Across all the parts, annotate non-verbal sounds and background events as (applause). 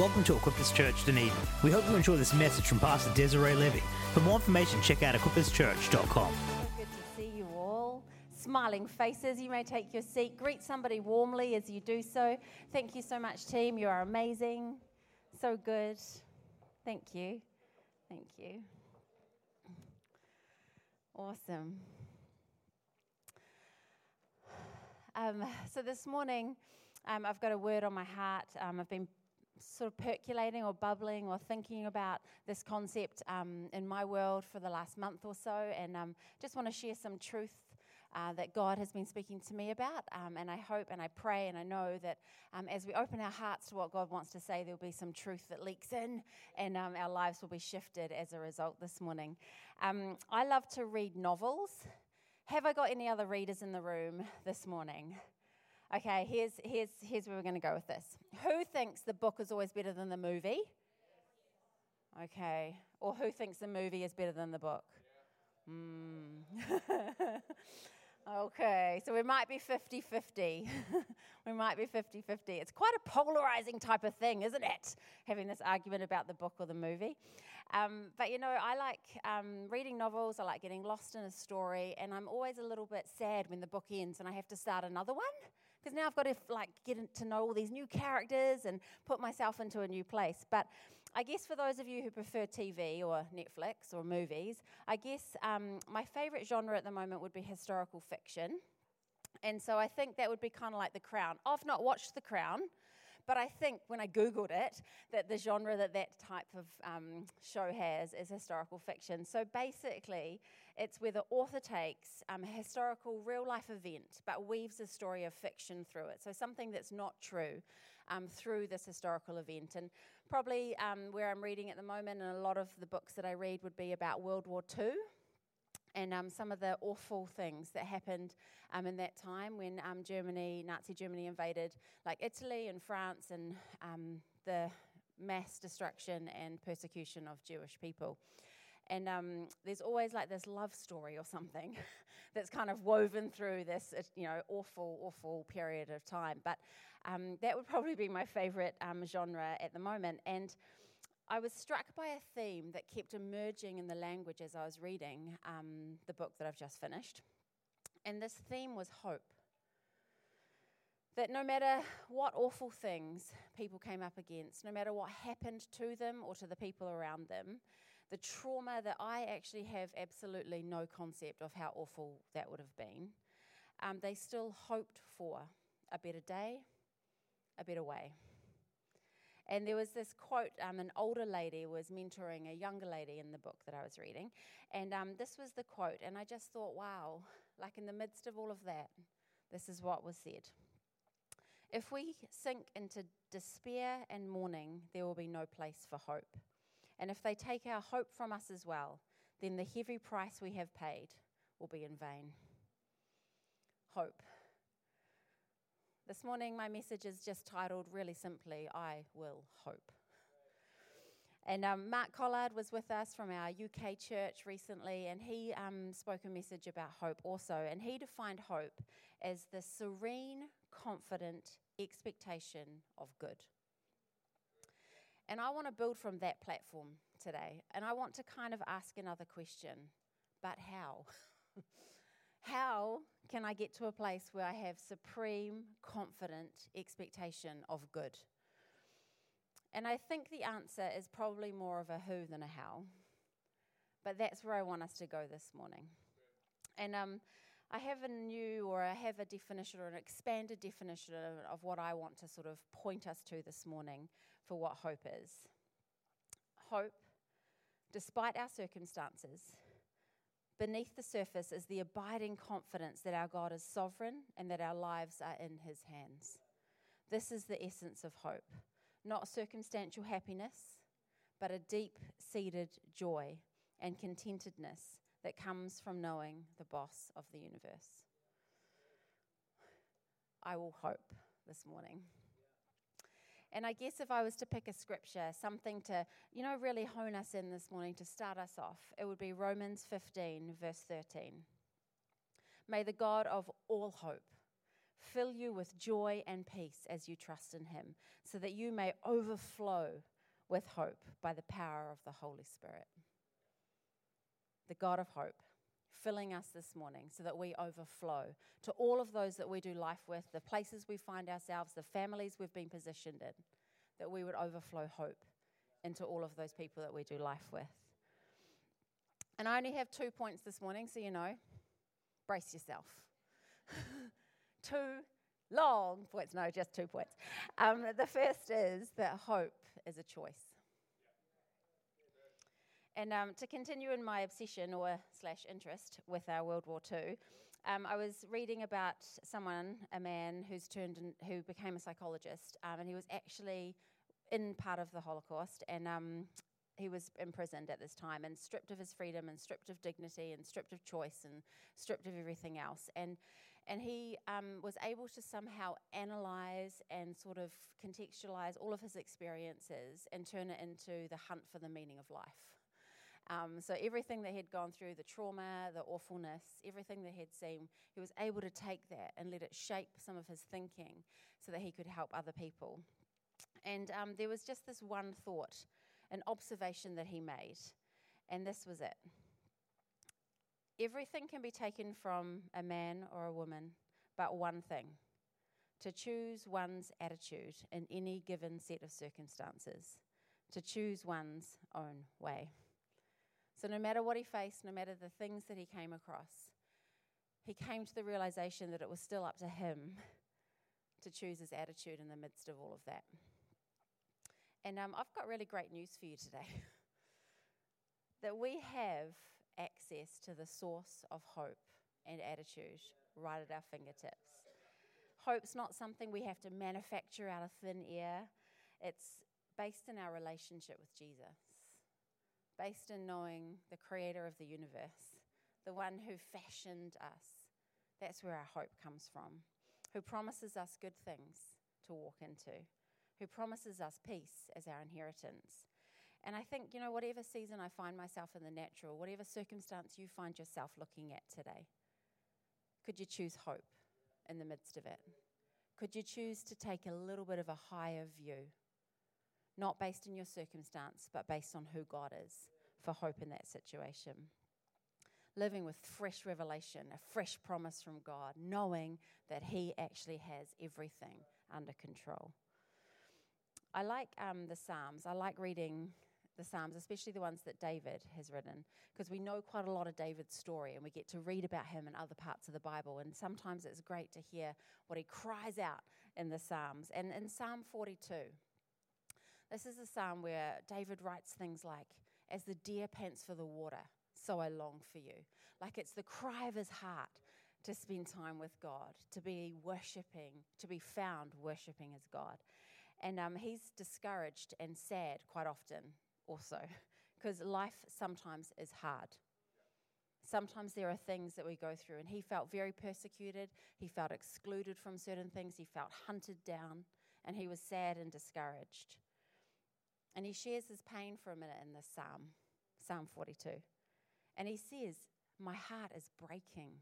Welcome to Equippers Church Dunedin. We hope you enjoy this message from Pastor Desiree Levy. For more information, check out equipperschurch.com. Good to see you all. Smiling faces. You may take your seat. Greet somebody warmly as you do so. Thank you so much, team. You are amazing. So good. Thank you. Thank you. Awesome. Um, so this morning, um, I've got a word on my heart. Um, I've been sort of percolating or bubbling or thinking about this concept um, in my world for the last month or so, and um, just want to share some truth. Uh, that God has been speaking to me about. Um, and I hope and I pray and I know that um, as we open our hearts to what God wants to say, there'll be some truth that leaks in and um, our lives will be shifted as a result this morning. Um, I love to read novels. Have I got any other readers in the room this morning? Okay, here's, here's, here's where we're going to go with this. Who thinks the book is always better than the movie? Okay. Or who thinks the movie is better than the book? Mm. (laughs) okay, so we might be 50 50. (laughs) we might be 50 50. It's quite a polarizing type of thing, isn't it? Having this argument about the book or the movie. Um, but you know, I like um, reading novels, I like getting lost in a story, and I'm always a little bit sad when the book ends and I have to start another one because now I've got to like get to know all these new characters and put myself into a new place. But I guess for those of you who prefer TV or Netflix or movies, I guess um, my favorite genre at the moment would be historical fiction. And so I think that would be kind of like The Crown. I've not watched The Crown, but I think when I Googled it, that the genre that that type of um, show has is historical fiction. So basically, it's where the author takes um, a historical real life event but weaves a story of fiction through it. So something that's not true um, through this historical event. And probably um, where I'm reading at the moment, and a lot of the books that I read would be about World War II and um, some of the awful things that happened um, in that time when um, Germany, Nazi Germany, invaded like Italy and France, and um, the mass destruction and persecution of Jewish people. And um, there's always like this love story or something (laughs) that's kind of woven through this, uh, you know, awful, awful period of time. But um, that would probably be my favorite genre at the moment. And I was struck by a theme that kept emerging in the language as I was reading um, the book that I've just finished. And this theme was hope. That no matter what awful things people came up against, no matter what happened to them or to the people around them, the trauma that I actually have absolutely no concept of how awful that would have been, um, they still hoped for a better day, a better way. And there was this quote um, an older lady was mentoring a younger lady in the book that I was reading. And um, this was the quote. And I just thought, wow, like in the midst of all of that, this is what was said. If we sink into despair and mourning, there will be no place for hope. And if they take our hope from us as well, then the heavy price we have paid will be in vain. Hope. This morning, my message is just titled really simply, I Will Hope. And um, Mark Collard was with us from our UK church recently, and he um, spoke a message about hope also. And he defined hope as the serene, confident expectation of good. And I want to build from that platform today. And I want to kind of ask another question but how? (laughs) how can I get to a place where I have supreme, confident expectation of good? And I think the answer is probably more of a who than a how. But that's where I want us to go this morning. And um, I have a new, or I have a definition, or an expanded definition of, of what I want to sort of point us to this morning for what hope is. Hope, despite our circumstances, beneath the surface is the abiding confidence that our God is sovereign and that our lives are in His hands. This is the essence of hope, not circumstantial happiness, but a deep seated joy and contentedness that comes from knowing the boss of the universe. I will hope this morning. And I guess if I was to pick a scripture, something to, you know, really hone us in this morning to start us off, it would be Romans 15, verse 13. May the God of all hope fill you with joy and peace as you trust in Him, so that you may overflow with hope by the power of the Holy Spirit. The God of hope filling us this morning so that we overflow to all of those that we do life with, the places we find ourselves, the families we've been positioned in, that we would overflow hope into all of those people that we do life with. And I only have two points this morning, so you know, brace yourself. (laughs) two long points, no, just two points. Um, the first is that hope is a choice. And um, to continue in my obsession or slash interest with our World War II, um, I was reading about someone, a man who's turned in, who became a psychologist, um, and he was actually in part of the Holocaust, and um, he was imprisoned at this time and stripped of his freedom and stripped of dignity and stripped of choice and stripped of everything else. And and he um, was able to somehow analyze and sort of contextualize all of his experiences and turn it into the hunt for the meaning of life. Um, so everything that he'd gone through, the trauma, the awfulness, everything that he'd seen, he was able to take that and let it shape some of his thinking so that he could help other people. And um, there was just this one thought, an observation that he made, and this was it. Everything can be taken from a man or a woman, but one thing to choose one's attitude in any given set of circumstances, to choose one's own way. So, no matter what he faced, no matter the things that he came across, he came to the realization that it was still up to him to choose his attitude in the midst of all of that. And um, I've got really great news for you today (laughs) that we have access to the source of hope and attitude right at our fingertips. Hope's not something we have to manufacture out of thin air, it's based in our relationship with Jesus based in knowing the creator of the universe, the one who fashioned us. That's where our hope comes from, who promises us good things to walk into, who promises us peace as our inheritance. And I think, you know, whatever season I find myself in the natural, whatever circumstance you find yourself looking at today, could you choose hope in the midst of it? Could you choose to take a little bit of a higher view? Not based on your circumstance, but based on who God is for hope in that situation. Living with fresh revelation, a fresh promise from God, knowing that He actually has everything under control. I like um, the Psalms. I like reading the Psalms, especially the ones that David has written, because we know quite a lot of David's story and we get to read about him in other parts of the Bible. And sometimes it's great to hear what he cries out in the Psalms. And in Psalm 42, this is a psalm where David writes things like, As the deer pants for the water, so I long for you. Like it's the cry of his heart to spend time with God, to be worshiping, to be found worshiping as God. And um, he's discouraged and sad quite often also, (laughs) because life sometimes is hard. Sometimes there are things that we go through, and he felt very persecuted. He felt excluded from certain things. He felt hunted down, and he was sad and discouraged. And he shares his pain for a minute in this psalm, Psalm 42. And he says, My heart is breaking.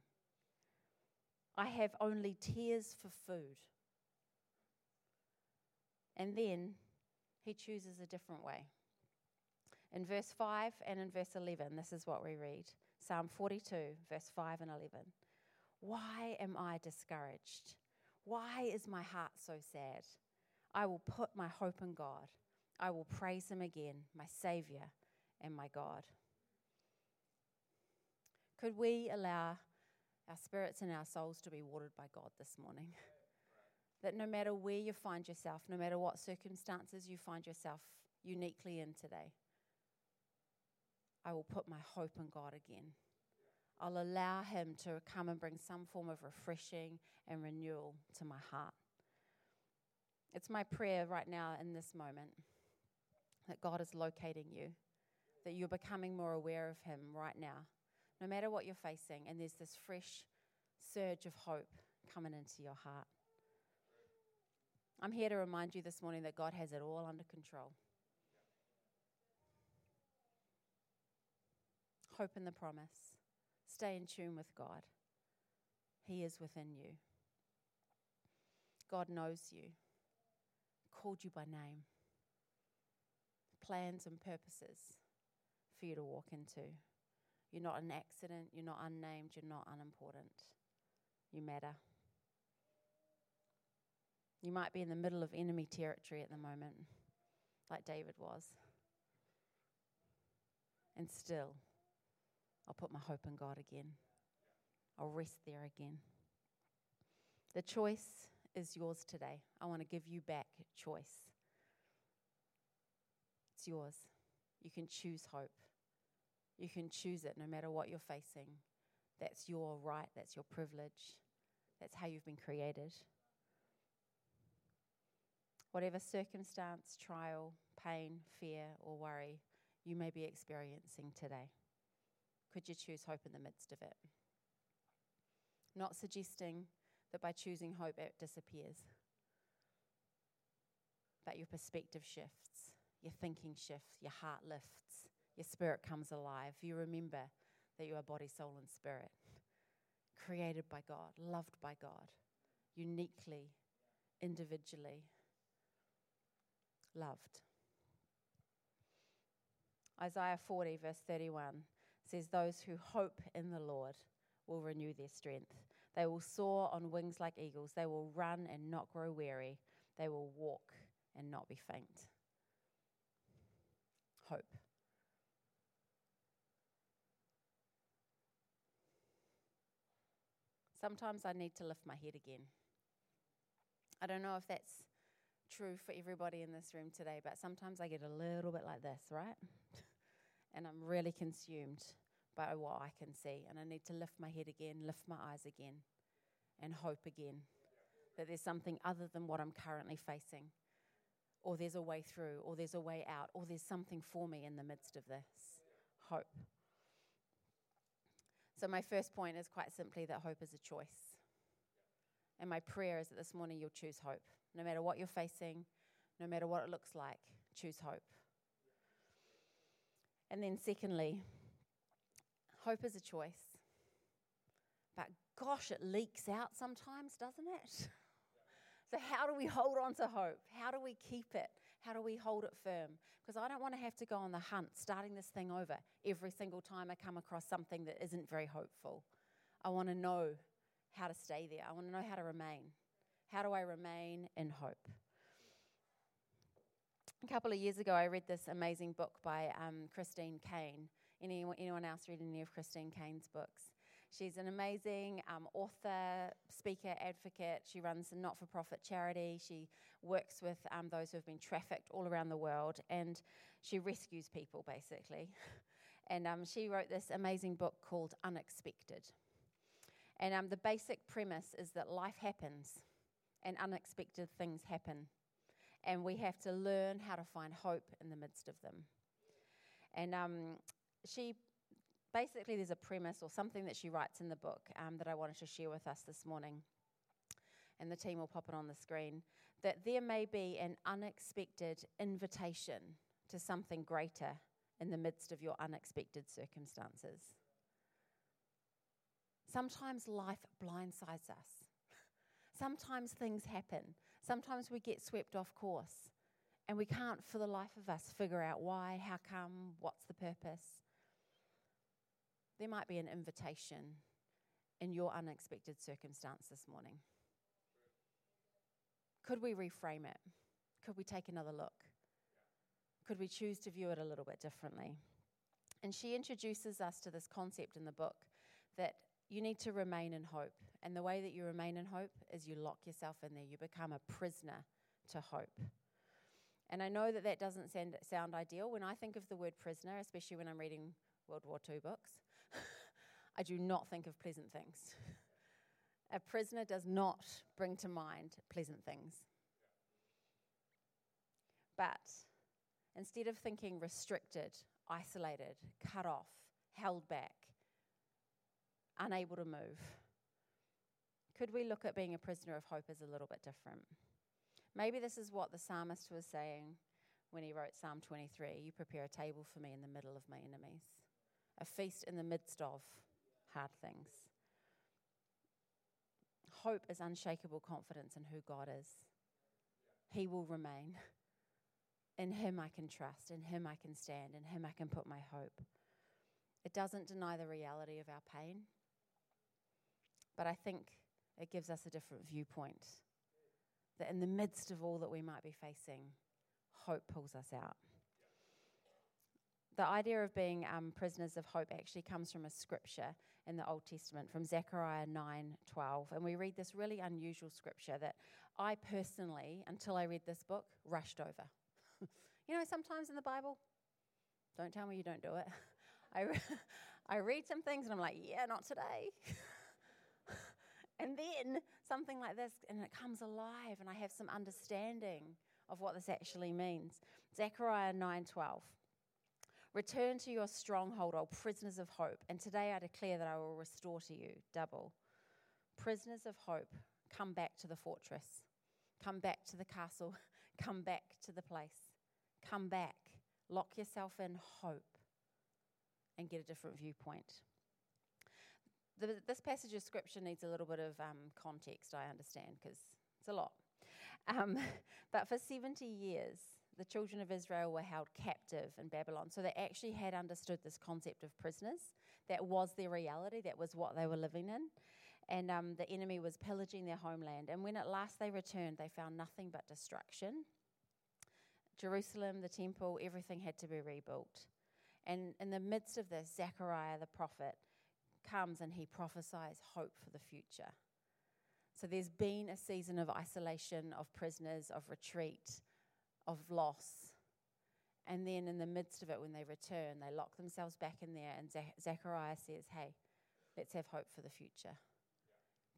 I have only tears for food. And then he chooses a different way. In verse 5 and in verse 11, this is what we read Psalm 42, verse 5 and 11. Why am I discouraged? Why is my heart so sad? I will put my hope in God. I will praise him again, my Savior and my God. Could we allow our spirits and our souls to be watered by God this morning? (laughs) that no matter where you find yourself, no matter what circumstances you find yourself uniquely in today, I will put my hope in God again. I'll allow Him to come and bring some form of refreshing and renewal to my heart. It's my prayer right now in this moment that God is locating you, that you're becoming more aware of Him right now, no matter what you're facing, and there's this fresh surge of hope coming into your heart. I'm here to remind you this morning that God has it all under control. Hope in the promise. Stay in tune with God. He is within you. God knows you, called you by name, plans and purposes for you to walk into. You're not an accident, you're not unnamed, you're not unimportant. You matter. You might be in the middle of enemy territory at the moment, like David was. And still, I'll put my hope in God again. I'll rest there again. The choice is yours today. I want to give you back choice. It's yours. You can choose hope. You can choose it no matter what you're facing. That's your right, that's your privilege. That's how you've been created. Whatever circumstance, trial, pain, fear, or worry you may be experiencing today, could you choose hope in the midst of it? Not suggesting that by choosing hope it disappears, but your perspective shifts, your thinking shifts, your heart lifts, your spirit comes alive. You remember that you are body, soul, and spirit, created by God, loved by God, uniquely, individually loved. Isaiah 40, verse 31 says, Those who hope in the Lord will renew their strength. They will soar on wings like eagles. They will run and not grow weary. They will walk and not be faint. Hope. Sometimes I need to lift my head again. I don't know if that's true for everybody in this room today, but sometimes I get a little bit like this, right? (laughs) and I'm really consumed by what I can see. And I need to lift my head again, lift my eyes again, and hope again that there's something other than what I'm currently facing, or there's a way through, or there's a way out, or there's something for me in the midst of this. Hope. So, my first point is quite simply that hope is a choice. And my prayer is that this morning you'll choose hope. No matter what you're facing, no matter what it looks like, choose hope. And then, secondly, hope is a choice. But gosh, it leaks out sometimes, doesn't it? (laughs) so, how do we hold on to hope? How do we keep it? How do we hold it firm? Because I don't want to have to go on the hunt, starting this thing over every single time I come across something that isn't very hopeful. I want to know how to stay there, I want to know how to remain. How do I remain in hope? A couple of years ago, I read this amazing book by um, Christine Caine. Anyone, anyone else read any of Christine Caine's books? She's an amazing um, author, speaker, advocate. She runs a not for profit charity. She works with um, those who have been trafficked all around the world, and she rescues people basically. (laughs) and um, she wrote this amazing book called Unexpected. And um, the basic premise is that life happens and unexpected things happen. And we have to learn how to find hope in the midst of them. And um, she basically, there's a premise or something that she writes in the book um, that I wanted to share with us this morning. And the team will pop it on the screen. That there may be an unexpected invitation to something greater in the midst of your unexpected circumstances. Sometimes life blindsides us. (laughs) Sometimes things happen. Sometimes we get swept off course and we can't, for the life of us, figure out why, how come, what's the purpose. There might be an invitation in your unexpected circumstance this morning. Could we reframe it? Could we take another look? Could we choose to view it a little bit differently? And she introduces us to this concept in the book that you need to remain in hope. And the way that you remain in hope is you lock yourself in there. You become a prisoner to hope. And I know that that doesn't sound, sound ideal. When I think of the word prisoner, especially when I'm reading World War II books, I do not think of pleasant things. (laughs) A prisoner does not bring to mind pleasant things. But instead of thinking restricted, isolated, cut off, held back, unable to move. Could we look at being a prisoner of hope as a little bit different? Maybe this is what the psalmist was saying when he wrote Psalm 23 You prepare a table for me in the middle of my enemies, a feast in the midst of hard things. Hope is unshakable confidence in who God is. He will remain. In Him I can trust. In Him I can stand. In Him I can put my hope. It doesn't deny the reality of our pain, but I think it gives us a different viewpoint. That in the midst of all that we might be facing, hope pulls us out. The idea of being um, prisoners of hope actually comes from a scripture in the Old Testament, from Zechariah 9 12. And we read this really unusual scripture that I personally, until I read this book, rushed over. (laughs) you know, sometimes in the Bible, don't tell me you don't do it. (laughs) I, re- (laughs) I read some things and I'm like, yeah, not today. and then something like this, and it comes alive, and I have some understanding of what this actually means. Zechariah 9:12. Return to your stronghold, O prisoners of hope, and today I declare that I will restore to you double. Prisoners of hope, come back to the fortress. Come back to the castle. (laughs) Come back to the place. Come back. Lock yourself in hope and get a different viewpoint. The, this passage of scripture needs a little bit of um, context, I understand, because it's a lot. Um, (laughs) but for 70 years, the children of Israel were held captive in Babylon. So they actually had understood this concept of prisoners. That was their reality, that was what they were living in. And um, the enemy was pillaging their homeland. And when at last they returned, they found nothing but destruction. Jerusalem, the temple, everything had to be rebuilt. And in the midst of this, Zechariah the prophet comes and he prophesies hope for the future. So there's been a season of isolation, of prisoners, of retreat, of loss. And then in the midst of it, when they return, they lock themselves back in there, and Zechariah says, Hey, let's have hope for the future.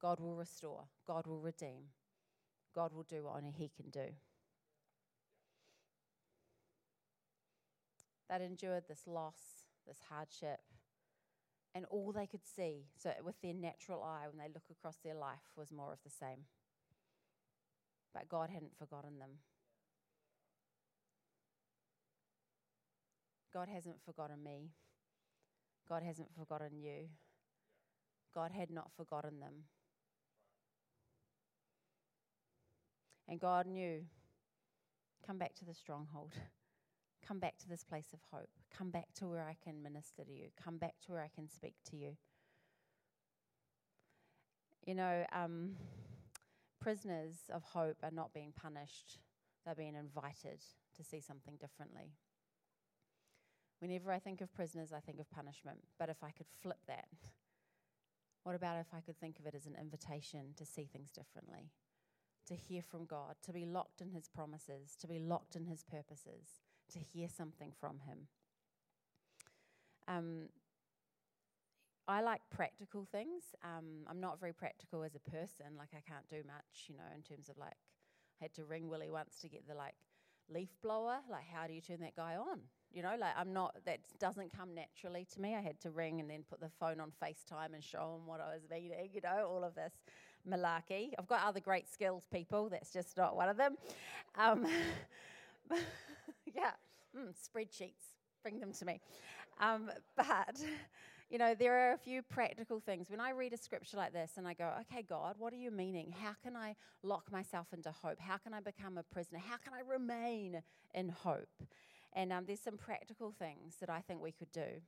God will restore, God will redeem, God will do what only He can do. That endured this loss, this hardship, and all they could see, so with their natural eye, when they look across their life, was more of the same. But God hadn't forgotten them. God hasn't forgotten me. God hasn't forgotten you. God had not forgotten them. And God knew come back to the stronghold. (laughs) Come back to this place of hope. Come back to where I can minister to you. Come back to where I can speak to you. You know, um, prisoners of hope are not being punished, they're being invited to see something differently. Whenever I think of prisoners, I think of punishment. But if I could flip that, what about if I could think of it as an invitation to see things differently? To hear from God, to be locked in His promises, to be locked in His purposes, to hear something from Him. Um, I like practical things. Um, I'm not very practical as a person. Like I can't do much, you know, in terms of like I had to ring Willie once to get the like leaf blower. Like how do you turn that guy on? You know, like I'm not, that doesn't come naturally to me. I had to ring and then put the phone on FaceTime and show them what I was meeting, you know, all of this malarkey. I've got other great skills, people. That's just not one of them. Um, (laughs) yeah, mm, spreadsheets, bring them to me. Um, but, you know, there are a few practical things. When I read a scripture like this and I go, okay, God, what are you meaning? How can I lock myself into hope? How can I become a prisoner? How can I remain in hope? And um, there's some practical things that I think we could do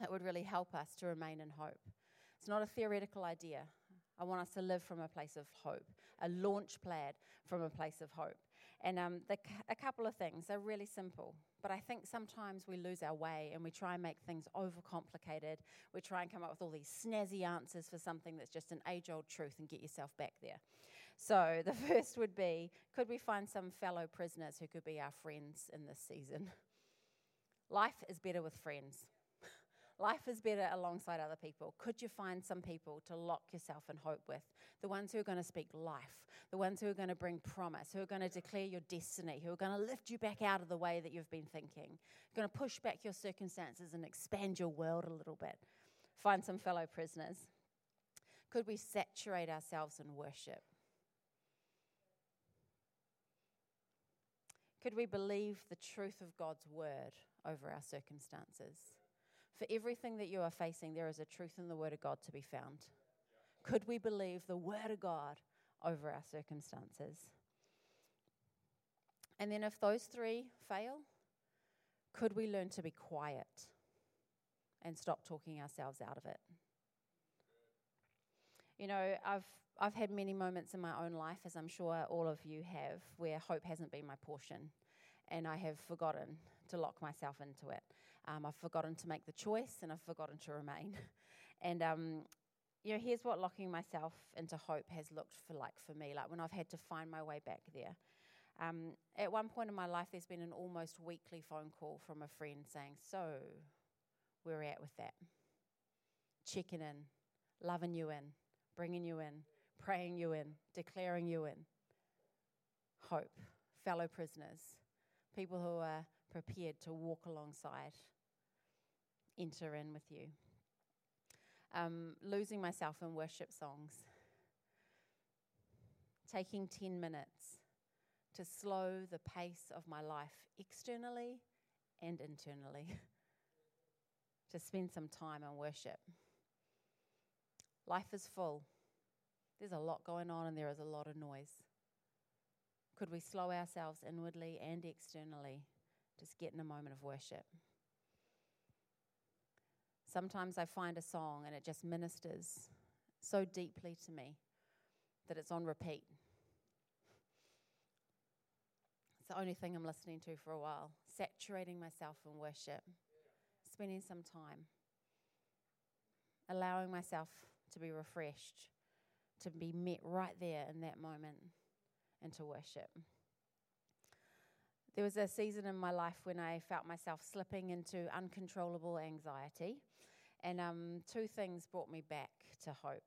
that would really help us to remain in hope. It's not a theoretical idea. I want us to live from a place of hope, a launch pad from a place of hope. And um, the, a couple of things are really simple, but I think sometimes we lose our way and we try and make things overcomplicated. We try and come up with all these snazzy answers for something that's just an age old truth and get yourself back there. So (laughs) the first would be could we find some fellow prisoners who could be our friends in this season? Life is better with friends. (laughs) Life is better alongside other people. Could you find some people to lock yourself in hope with? The ones who are going to speak life, the ones who are going to bring promise, who are going to declare your destiny, who are going to lift you back out of the way that you've been thinking, going to push back your circumstances and expand your world a little bit. Find some fellow prisoners. Could we saturate ourselves in worship? Could we believe the truth of God's word over our circumstances? For everything that you are facing, there is a truth in the word of God to be found. Could we believe the Word of God over our circumstances? And then, if those three fail, could we learn to be quiet and stop talking ourselves out of it? You know, I've I've had many moments in my own life, as I'm sure all of you have, where hope hasn't been my portion, and I have forgotten to lock myself into it. Um, I've forgotten to make the choice, and I've forgotten to remain. (laughs) and um, you know, here's what locking myself into hope has looked for like for me, like when I've had to find my way back there. Um, at one point in my life, there's been an almost weekly phone call from a friend saying, So, where are we at with that? Checking in, loving you in, bringing you in, praying you in, declaring you in. Hope, fellow prisoners, people who are prepared to walk alongside, enter in with you. Um, losing myself in worship songs, taking 10 minutes to slow the pace of my life externally and internally, (laughs) to spend some time in worship. Life is full. There's a lot going on and there is a lot of noise. Could we slow ourselves inwardly and externally? Just get in a moment of worship. Sometimes I find a song and it just ministers so deeply to me that it's on repeat. It's the only thing I'm listening to for a while, saturating myself in worship, spending some time, allowing myself to be refreshed, to be met right there in that moment, and to worship. There was a season in my life when I felt myself slipping into uncontrollable anxiety, and um, two things brought me back to hope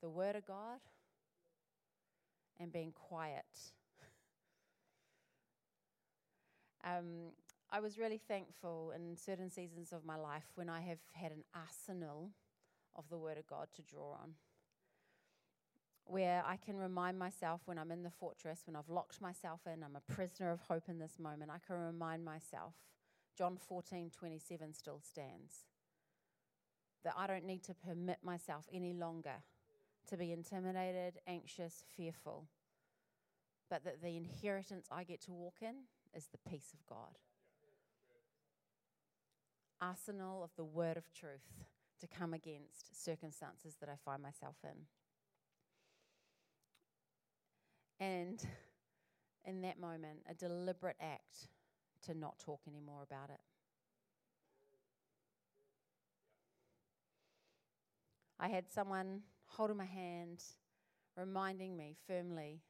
the Word of God and being quiet (laughs) Um, I was really thankful in certain seasons of my life when I have had an arsenal of the Word of God to draw on. Where I can remind myself when I'm in the fortress, when I've locked myself in, I'm a prisoner of hope in this moment, I can remind myself John 14 27 still stands. That I don't need to permit myself any longer to be intimidated, anxious, fearful, but that the inheritance I get to walk in is the peace of God. Arsenal of the word of truth to come against circumstances that I find myself in. And (laughs) in that moment, a deliberate act to not talk anymore about it. I had someone holding my hand, reminding me firmly,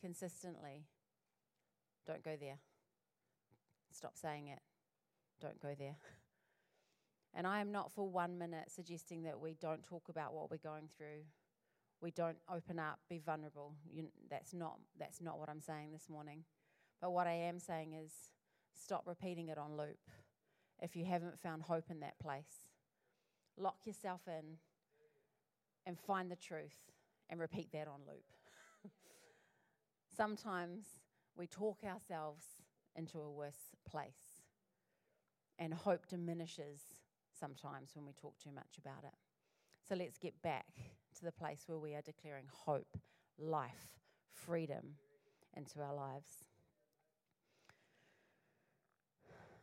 consistently, don't go there. Stop saying it. Don't go there. (laughs) And I am not for one minute suggesting that we don't talk about what we're going through. We don't open up, be vulnerable. You, that's, not, that's not what I'm saying this morning. But what I am saying is stop repeating it on loop if you haven't found hope in that place. Lock yourself in and find the truth and repeat that on loop. (laughs) Sometimes we talk ourselves into a worse place. And hope diminishes sometimes when we talk too much about it. So let's get back to the place where we are declaring hope, life, freedom into our lives.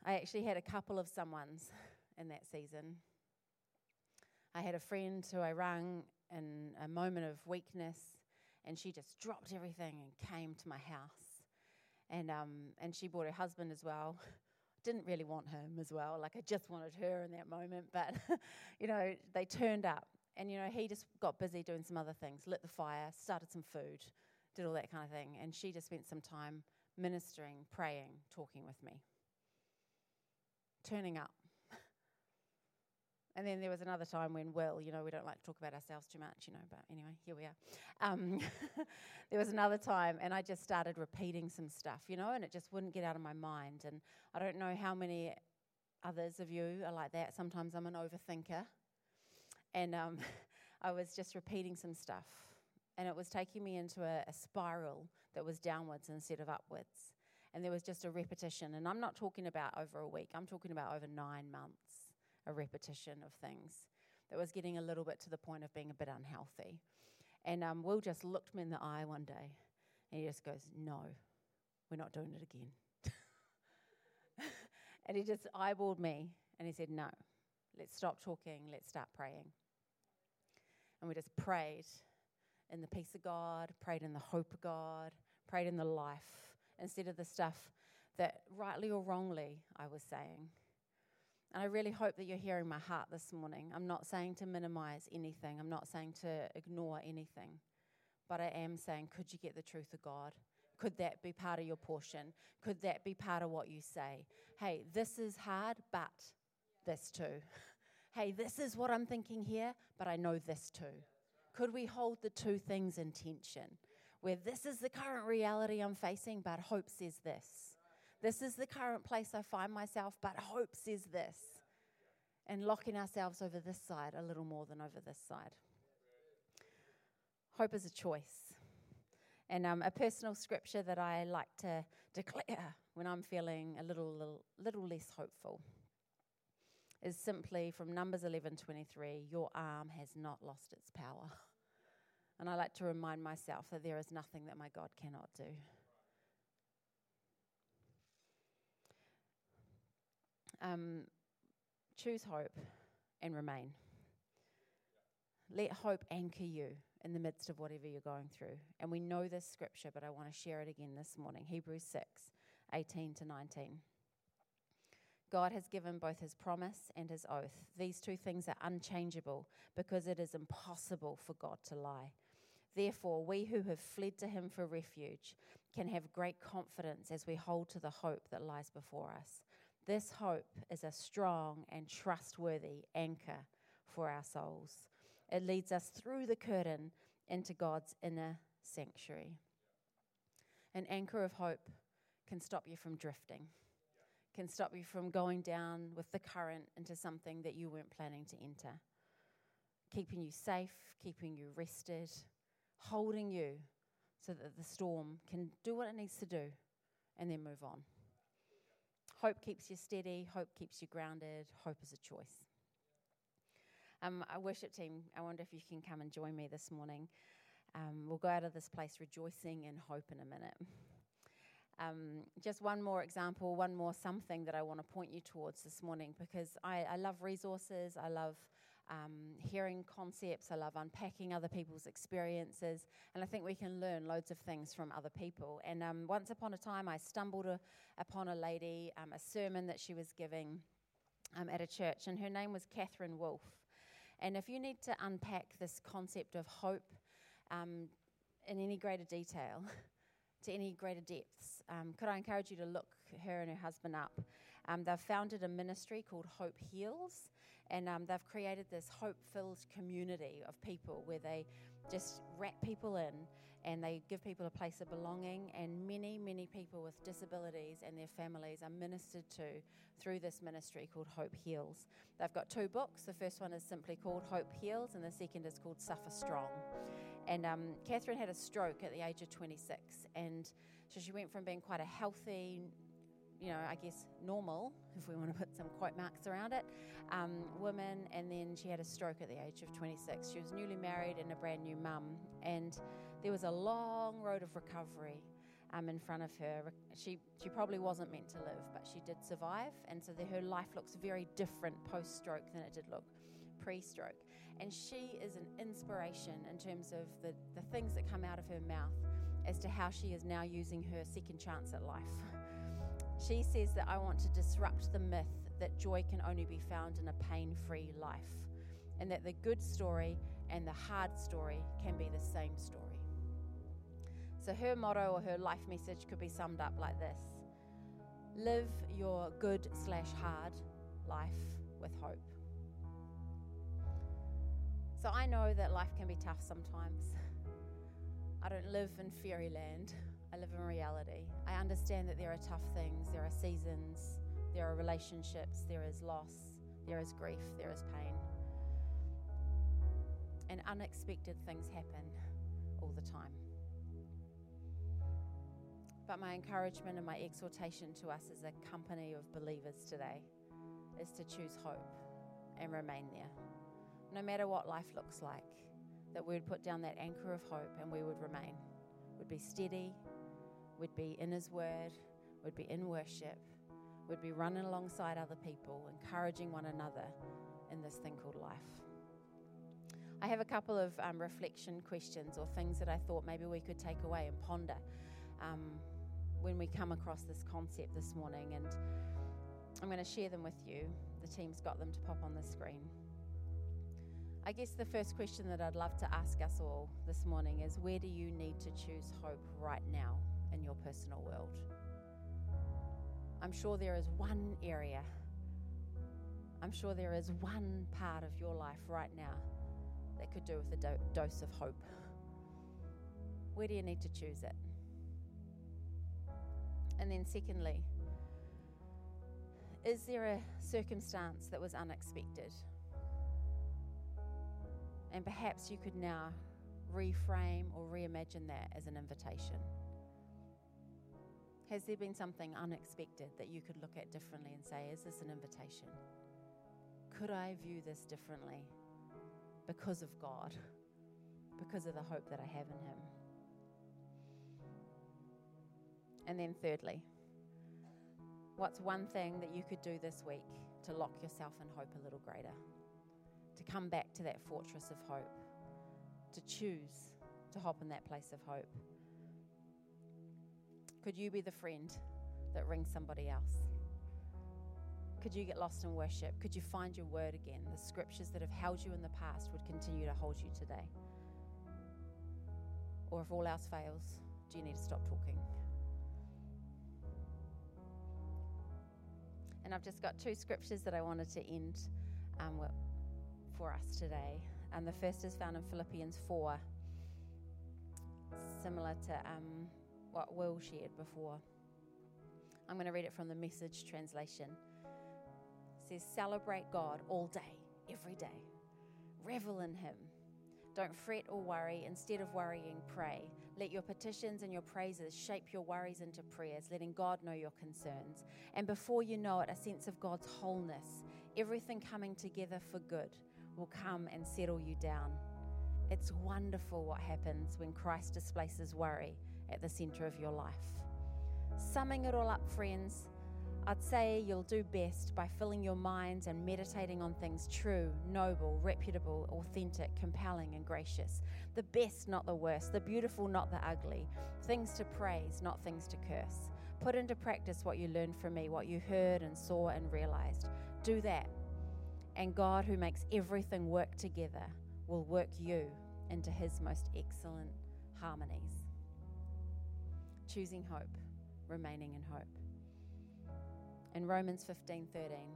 I actually had a couple of someones in that season. I had a friend who I rang in a moment of weakness, and she just dropped everything and came to my house and um, and she brought her husband as well. Didn't really want him as well. Like I just wanted her in that moment, but (laughs) you know they turned up, and you know he just got busy doing some other things, lit the fire, started some food, did all that kind of thing, and she just spent some time ministering, praying, talking with me, turning up. And then there was another time when well, you know, we don't like to talk about ourselves too much, you know, but anyway, here we are. Um, (laughs) there was another time, and I just started repeating some stuff, you know, and it just wouldn't get out of my mind. And I don't know how many others of you are like that. Sometimes I'm an overthinker. And um, (laughs) I was just repeating some stuff, and it was taking me into a, a spiral that was downwards instead of upwards. And there was just a repetition. And I'm not talking about over a week, I'm talking about over nine months a repetition of things. that was getting a little bit to the point of being a bit unhealthy. And um, Will just looked me in the eye one day and he just goes, No, we're not doing it again. (laughs) and he just eyeballed me and he said, No, let's stop talking, let's start praying. And we just prayed in the peace of God, prayed in the hope of God, prayed in the life instead of the stuff that rightly or wrongly I was saying. And I really hope that you're hearing my heart this morning. I'm not saying to minimize anything, I'm not saying to ignore anything, but I am saying, could you get the truth of God? Could that be part of your portion? Could that be part of what you say? Hey, this is hard, but this too. (laughs) hey, this is what I'm thinking here, but I know this too. Could we hold the two things in tension? Where this is the current reality I'm facing, but hope says this. This is the current place I find myself, but hope says this. And locking ourselves over this side a little more than over this side. Hope is a choice. And um, a personal scripture that I like to declare when I'm feeling a little, little, little less hopeful is simply from Numbers 11:23, your arm has not lost its power. And I like to remind myself that there is nothing that my God cannot do. Um, choose hope and remain. Let hope anchor you in the midst of whatever you're going through. And we know this scripture, but I want to share it again this morning Hebrews 6 18 to 19. God has given both his promise and his oath. These two things are unchangeable because it is impossible for God to lie. Therefore, we who have fled to him for refuge can have great confidence as we hold to the hope that lies before us. This hope is a strong and trustworthy anchor for our souls. It leads us through the curtain into God's inner sanctuary. An anchor of hope can stop you from drifting, can stop you from going down with the current into something that you weren't planning to enter, keeping you safe, keeping you rested, holding you so that the storm can do what it needs to do and then move on. Hope keeps you steady, hope keeps you grounded, hope is a choice. Um, our worship team, I wonder if you can come and join me this morning. Um, we'll go out of this place rejoicing in hope in a minute. Um, just one more example, one more something that I want to point you towards this morning because I, I love resources, I love um, hearing concepts, I love unpacking other people's experiences, and I think we can learn loads of things from other people. And um, once upon a time, I stumbled a, upon a lady, um, a sermon that she was giving um, at a church, and her name was Katherine Wolf. And if you need to unpack this concept of hope um, in any greater detail, (laughs) to any greater depths, um, could I encourage you to look her and her husband up? Um, they've founded a ministry called Hope Heals and um, they've created this hope filled community of people where they just wrap people in and they give people a place of belonging. And many, many people with disabilities and their families are ministered to through this ministry called Hope Heals. They've got two books. The first one is simply called Hope Heals, and the second is called Suffer Strong. And um, Katherine had a stroke at the age of 26, and so she went from being quite a healthy, you know, I guess normal, if we want to put some quote marks around it, um, woman, and then she had a stroke at the age of 26. She was newly married and a brand new mum, and there was a long road of recovery um, in front of her. She, she probably wasn't meant to live, but she did survive, and so the, her life looks very different post stroke than it did look pre stroke. And she is an inspiration in terms of the, the things that come out of her mouth as to how she is now using her second chance at life. (laughs) She says that I want to disrupt the myth that joy can only be found in a pain free life, and that the good story and the hard story can be the same story. So, her motto or her life message could be summed up like this Live your good slash hard life with hope. So, I know that life can be tough sometimes. (laughs) I don't live in fairyland. I live in reality. I understand that there are tough things, there are seasons, there are relationships, there is loss, there is grief, there is pain. And unexpected things happen all the time. But my encouragement and my exhortation to us as a company of believers today is to choose hope and remain there. no matter what life looks like, that we would put down that anchor of hope and we would remain. Would be steady, would be in His Word, would be in worship, would be running alongside other people, encouraging one another in this thing called life. I have a couple of um, reflection questions or things that I thought maybe we could take away and ponder um, when we come across this concept this morning. And I'm going to share them with you. The team's got them to pop on the screen. I guess the first question that I'd love to ask us all this morning is where do you need to choose hope right now in your personal world? I'm sure there is one area, I'm sure there is one part of your life right now that could do with a do- dose of hope. Where do you need to choose it? And then, secondly, is there a circumstance that was unexpected? And perhaps you could now reframe or reimagine that as an invitation. Has there been something unexpected that you could look at differently and say, is this an invitation? Could I view this differently because of God, because of the hope that I have in Him? And then, thirdly, what's one thing that you could do this week to lock yourself in hope a little greater? To come back to that fortress of hope, to choose to hop in that place of hope. Could you be the friend that rings somebody else? Could you get lost in worship? Could you find your word again? The scriptures that have held you in the past would continue to hold you today. Or if all else fails, do you need to stop talking? And I've just got two scriptures that I wanted to end um, for us today. And the first is found in Philippians 4, similar to um, what Will shared before. I'm going to read it from the message translation. It says, Celebrate God all day, every day. Revel in Him. Don't fret or worry. Instead of worrying, pray. Let your petitions and your praises shape your worries into prayers, letting God know your concerns. And before you know it, a sense of God's wholeness, everything coming together for good, will come and settle you down. It's wonderful what happens when Christ displaces worry at the center of your life. Summing it all up, friends, I'd say you'll do best by filling your minds and meditating on things true, noble, reputable, authentic, compelling, and gracious. The best, not the worst. The beautiful, not the ugly. Things to praise, not things to curse. Put into practice what you learned from me, what you heard and saw and realized. Do that. And God, who makes everything work together, will work you into his most excellent harmonies. Choosing hope, remaining in hope in Romans 15:13.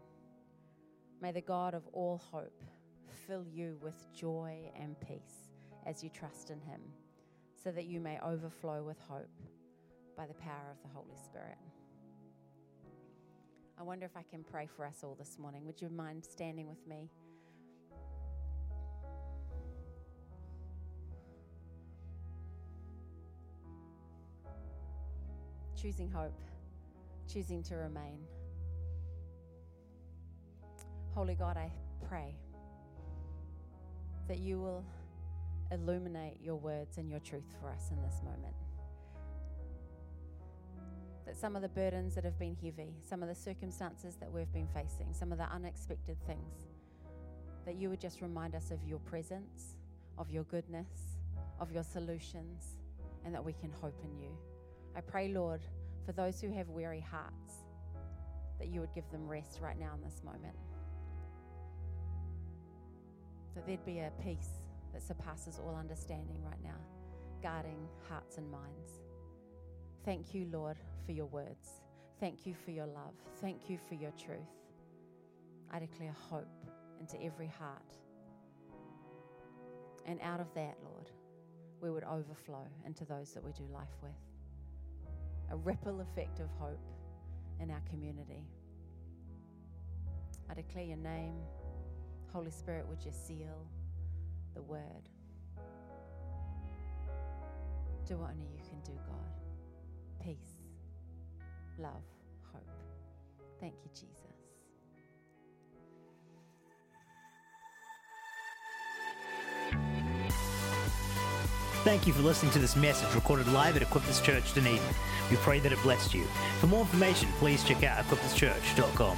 May the God of all hope fill you with joy and peace as you trust in him, so that you may overflow with hope by the power of the Holy Spirit. I wonder if I can pray for us all this morning. Would you mind standing with me? Choosing hope, choosing to remain. Holy God, I pray that you will illuminate your words and your truth for us in this moment. That some of the burdens that have been heavy, some of the circumstances that we've been facing, some of the unexpected things, that you would just remind us of your presence, of your goodness, of your solutions, and that we can hope in you. I pray, Lord, for those who have weary hearts, that you would give them rest right now in this moment that there'd be a peace that surpasses all understanding right now, guarding hearts and minds. Thank you, Lord, for your words. Thank you for your love. Thank you for your truth. I declare hope into every heart. And out of that, Lord, we would overflow into those that we do life with. A ripple effect of hope in our community. I declare your name Holy Spirit, would you seal the word? Do what only you can do, God. Peace, love, hope. Thank you, Jesus. Thank you for listening to this message recorded live at Equippers Church Dunedin. We pray that it blessed you. For more information, please check out equipperschurch.com.